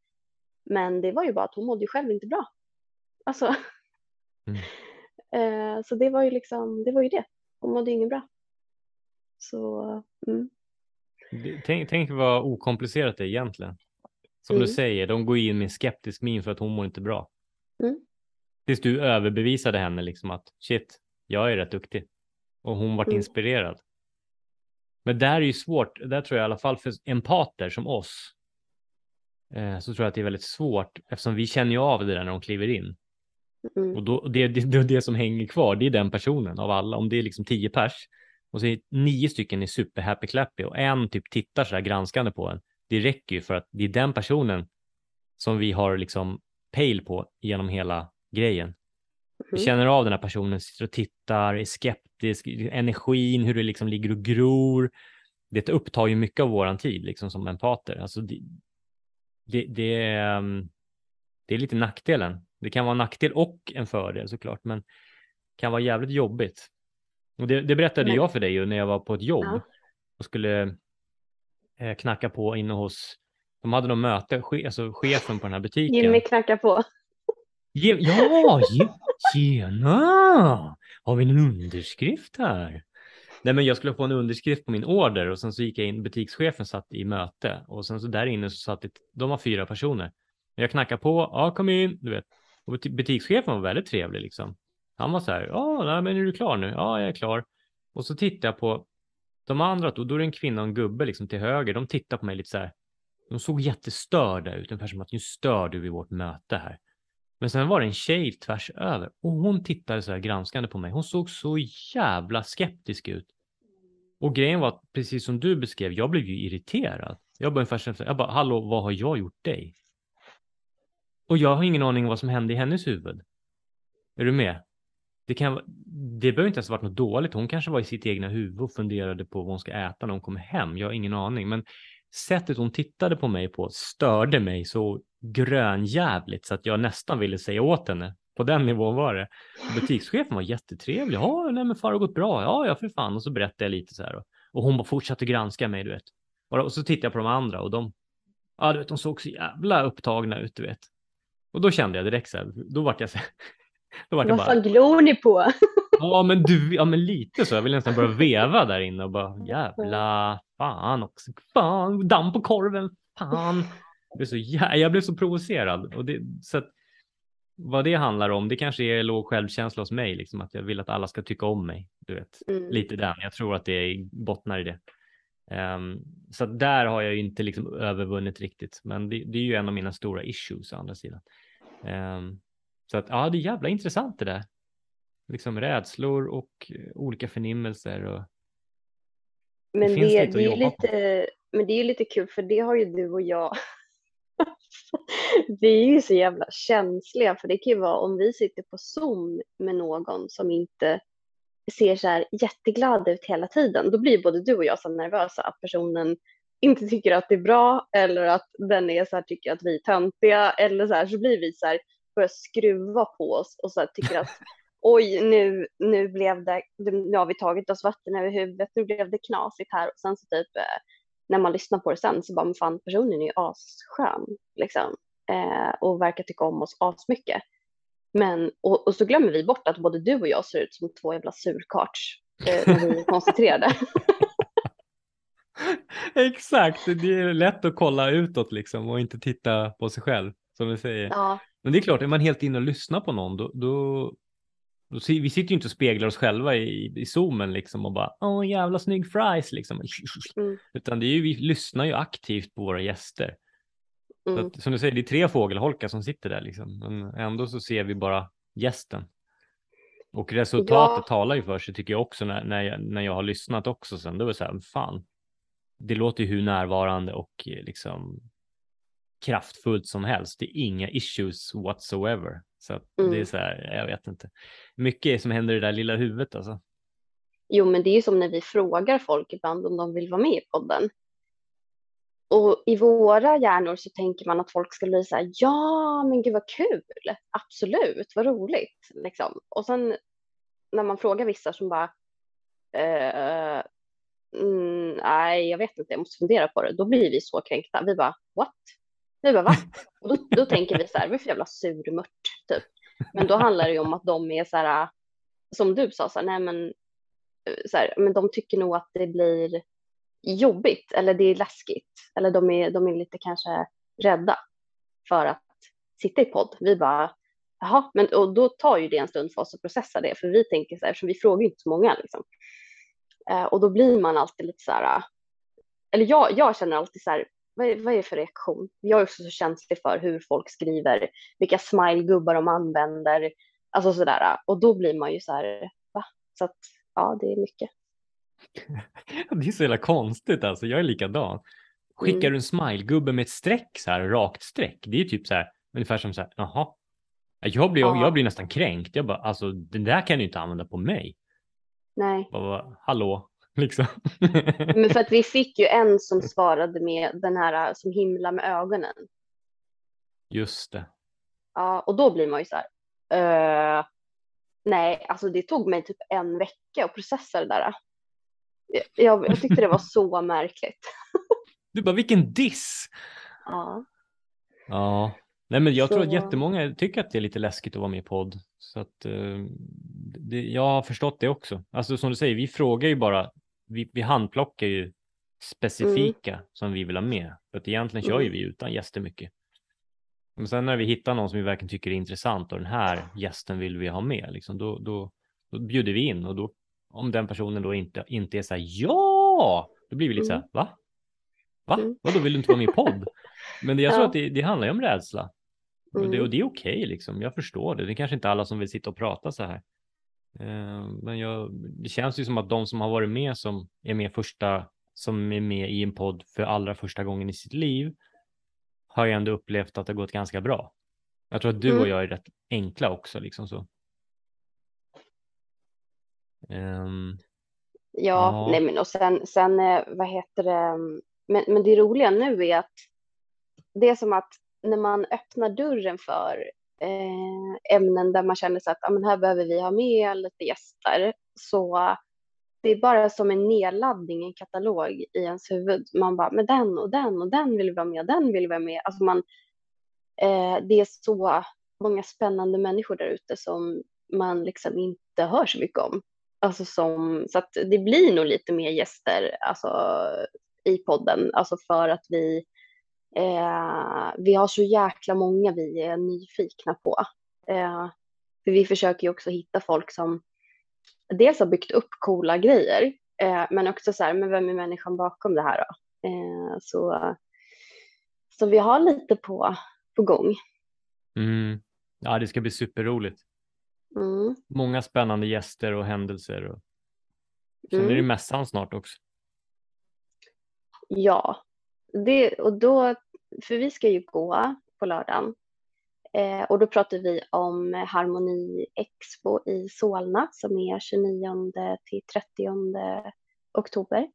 Men det var ju bara att hon mådde ju själv inte bra. Alltså, mm. Eh, så det var ju liksom, det var ju det. Hon mådde inget bra. Så, mm. Tänk, tänk vad okomplicerat det är egentligen. Som mm. du säger, de går in med skeptisk min för att hon mår inte bra. Mm. Tills du överbevisade henne liksom att shit, jag är rätt duktig. Och hon vart mm. inspirerad. Men där är ju svårt, där tror jag i alla fall för empater som oss, eh, så tror jag att det är väldigt svårt eftersom vi känner ju av det där när de kliver in. Mm. Och då, det, det, det som hänger kvar, det är den personen av alla. Om det är liksom tio pers och så är nio stycken är super happy clappy och en typ tittar så här granskande på en. Det räcker ju för att det är den personen som vi har liksom pejl på genom hela grejen. Mm. Vi känner av den här personen, sitter och tittar, är skeptisk, energin, hur det liksom ligger och gror. Det upptar ju mycket av våran tid liksom som empater. Alltså det, det, det, är, mm, det är lite nackdelen det kan vara en nackdel och en fördel såklart, men kan vara jävligt jobbigt. Och det, det berättade men... jag för dig ju när jag var på ett jobb ja. och skulle eh, knacka på inne hos De hade något möte, alltså chefen på den här butiken. Jimmy knackar på. Ge, ja, ge, tjena! Har vi en underskrift här? Nej, men jag skulle få en underskrift på min order och sen så gick jag in, butikschefen satt i möte och sen så där inne så satt det, de var fyra personer. Jag knackade på, ja kom in, du vet. Och butikschefen var väldigt trevlig liksom. Han var så här, ja, nej, men är du klar nu? Ja, jag är klar. Och så tittar jag på de andra, då, då är det en kvinna och en gubbe liksom till höger. De tittar på mig lite så här. De såg jättestörda ut, ungefär som att nu stör du vid vårt möte här. Men sen var det en tjej tvärs över och hon tittade så här granskande på mig. Hon såg så jävla skeptisk ut. Och grejen var att precis som du beskrev, jag blev ju irriterad. Jag bara ungefär jag bara, hallå, vad har jag gjort dig? Och jag har ingen aning om vad som hände i hennes huvud. Är du med? Det, kan, det behöver inte ens ha varit något dåligt. Hon kanske var i sitt egna huvud och funderade på vad hon ska äta när hon kommer hem. Jag har ingen aning. Men sättet hon tittade på mig på störde mig så grönjävligt så att jag nästan ville säga åt henne. På den nivån var det. Butikschefen var jättetrevlig. Ja, nej men far har gått bra. Ja, ja för fan. Och så berättade jag lite så här. Och hon bara fortsatte granska mig, du vet. Och så tittade jag på de andra och de, ja du vet, de såg så jävla upptagna ut, du vet. Och då kände jag direkt så här, då vart jag så här, då vart Vad fan glor ni på? ja, men du, ja, men lite så. Jag vill nästan börja veva där inne och bara jävla fan också. Fan, damm på korven. Fan. Jag blev så, jag blev så provocerad. Och det, så att, vad det handlar om, det kanske är låg självkänsla hos mig, liksom att jag vill att alla ska tycka om mig. Du vet, mm. lite den. Jag tror att det bottnar i det. Um, så där har jag inte liksom övervunnit riktigt, men det, det, är ju en av mina stora issues å andra sidan. Um, så att ja, det är jävla intressant det där. Liksom rädslor och eh, olika förnimmelser. Och men det, det, det är lite, men det är lite kul för det har ju du och jag. vi är ju så jävla känsliga för det kan ju vara om vi sitter på Zoom med någon som inte ser så här jätteglad ut hela tiden. Då blir både du och jag så nervösa att personen inte tycker att det är bra eller att den är så här, tycker att vi är töntiga eller så här så blir vi så här börjar skruva på oss och så här, tycker att oj, nu, nu blev det, nu har vi tagit oss vatten över huvudet, nu blev det knasigt här och sen så typ eh, när man lyssnar på det sen så bara, men fan personen är ju asskön liksom eh, och verkar tycka om oss asmycket. Men, och, och, så glömmer vi bort att både du och jag ser ut som två jävla surkarts eh, när vi är koncentrerade. Exakt, det är lätt att kolla utåt liksom och inte titta på sig själv som du säger. Ja. Men det är klart, är man helt inne och lyssnar på någon då, då, vi sitter ju inte och speglar oss själva i, i zoomen liksom och bara åh jävla snygg fries liksom. Mm. Utan det är ju, vi lyssnar ju aktivt på våra gäster. Mm. Att, som du säger, det är tre fågelholkar som sitter där liksom. Men ändå så ser vi bara gästen. Och resultatet ja. talar ju för sig tycker jag också när, när, jag, när jag har lyssnat också sen. Då var det så här, fan, det låter ju hur närvarande och eh, liksom kraftfullt som helst. Det är inga issues whatsoever. Så mm. det är mm. så här, jag vet inte. Mycket som händer i det där lilla huvudet alltså. Jo, men det är ju som när vi frågar folk ibland om de vill vara med i podden. Och i våra hjärnor så tänker man att folk ska bli så här, ja, men gud vad kul, absolut, vad roligt, liksom. Och sen när man frågar vissa som bara, eh, mm, nej, jag vet inte, jag måste fundera på det, då blir vi så kränkta. Vi bara, what? Vi bara, va? Och då, då tänker vi så här, vi är för jävla surmört, typ. Men då handlar det ju om att de är så här, som du sa, så här, nej men, eh, så här, men de tycker nog att det blir jobbigt eller det är läskigt eller de är, de är lite kanske rädda för att sitta i podd. Vi bara, jaha, men och då tar ju det en stund för oss att processa det, för vi tänker så här, eftersom vi frågar inte så många liksom. Eh, och då blir man alltid lite så här, eh, eller jag, jag känner alltid så här, vad är, vad är för reaktion? Jag är också så känslig för hur folk skriver, vilka smilegubbar de använder, alltså så där. Och då blir man ju så här, va? Så att ja, det är mycket. Det är så jävla konstigt alltså, jag är likadan. Skickar mm. du en smilegubbe med ett streck så här, rakt streck, det är typ så här, ungefär som så här, jaha. Jag blir, ja. jag blir nästan kränkt. Jag bara, alltså den där kan du inte använda på mig. Nej. Bara, Hallå, liksom. Men för att vi fick ju en som svarade med den här som himla med ögonen. Just det. Ja, och då blir man ju så här. Uh, nej, alltså det tog mig typ en vecka att processa det där. Jag, jag tyckte det var så märkligt. Du bara, vilken diss! Ja. Ja, nej men jag tror att Så- jättemånga tycker att det är lite läskigt att vara med i podd. Så att eh, det, jag har förstått det också. Alltså som du säger, vi frågar ju bara, vi, vi handplockar ju specifika som vi vill ha med. För att egentligen kör ju Mm. vi utan gäster mycket. Men sen när vi hittar någon som vi verkligen tycker är intressant och den här gästen vill vi ha med, liksom, då, då, då bjuder vi in och då, om den personen då inte, inte är så här, ja, då blir vi lite så här, va? Va? Mm. Vadå vill du inte vara med i podd? Men det, jag tror Ja. att det, det handlar ju om rädsla. Och, det, Mm. och det är okej liksom, jag förstår det. Det är kanske inte alla som vill sitta och prata så här. Eh, men jag, det känns ju som att de som har varit med som är med första, som är med i en podd för allra första gången i sitt liv, har ju ändå upplevt att det gått ganska bra. Jag tror att du och Mm. jag är rätt enkla också liksom så. Ehm, Ja, Ja. nej men och sen, sen eh, vad heter det, men, men det roliga nu är att det är som att när man öppnar dörren för Eh, ämnen där man känner så att ah, men här behöver vi ha med lite gäster, så det är bara som en nedladdning, en katalog i ens huvud. Man bara, men den och den och den vill vi vara med, den vill vi vara med. Alltså man, eh, det är så många spännande människor där ute som man liksom inte hör så mycket om. Alltså som, så att det blir nog lite mer gäster alltså, i podden, alltså för att vi, eh, vi har så jäkla många vi är nyfikna på. Eh, för vi försöker ju också hitta folk som dels har byggt upp coola grejer, eh, men också så här, men vem är människan bakom det här då? Eh, så, så vi har lite på, på gång. mm, ja, det ska bli superroligt. Mm. Många spännande gäster och händelser. Och... Sen är det Mm. mässan snart också. Ja, det, och då, för vi ska ju gå på lördagen. Eh, och då pratar vi om Harmoni Expo i Solna som är 29 till 30 oktober.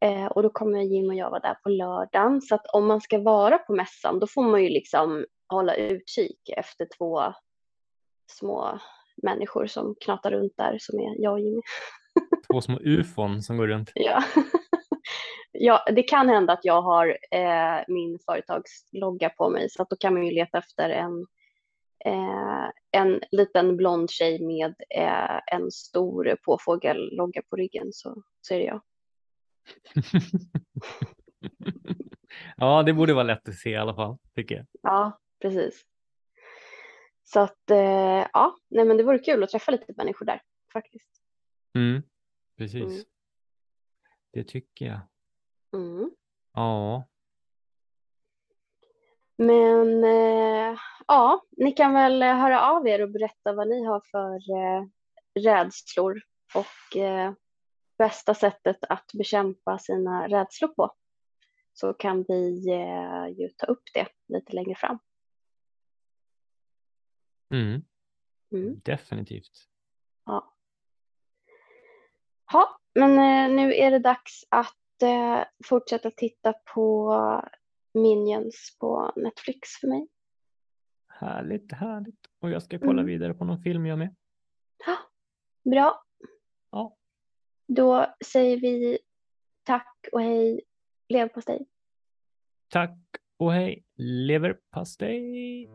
Eh, och då kommer Jim och jag vara där på lördagen. Så att om man ska vara på mässan då får man ju liksom hålla utkik efter två små människor som knatar runt där som är jag och Jimmy. Två små ufon som går runt. Ja. Ja, det kan hända att jag har eh, min företagslogga på mig så att då kan man ju leta efter en, eh, en liten blond tjej med eh, en stor påfågellogga på ryggen så, så är det jag. ja, det borde vara lätt att se i alla fall, tycker jag. Ja, precis. Så att eh, ja, nej men det vore kul att träffa lite människor där faktiskt. Mm, precis. Mm. Det tycker jag. Mm. Ja, Men eh, ja, ni kan väl höra av er och berätta vad ni har för eh, rädslor och eh, bästa sättet att bekämpa sina rädslor på. Så kan vi eh, ju ta upp det lite längre fram. mm, Mm. definitivt. Ja. Ja, men eh, nu är det dags att eh, fortsätta titta på Minions på Netflix för mig. Härligt, härligt. Och jag ska kolla Mm. vidare på någon film jag med. Ja, bra. Ja. Då säger vi tack och hej, leverpastej. Tack och hej, leverpastej.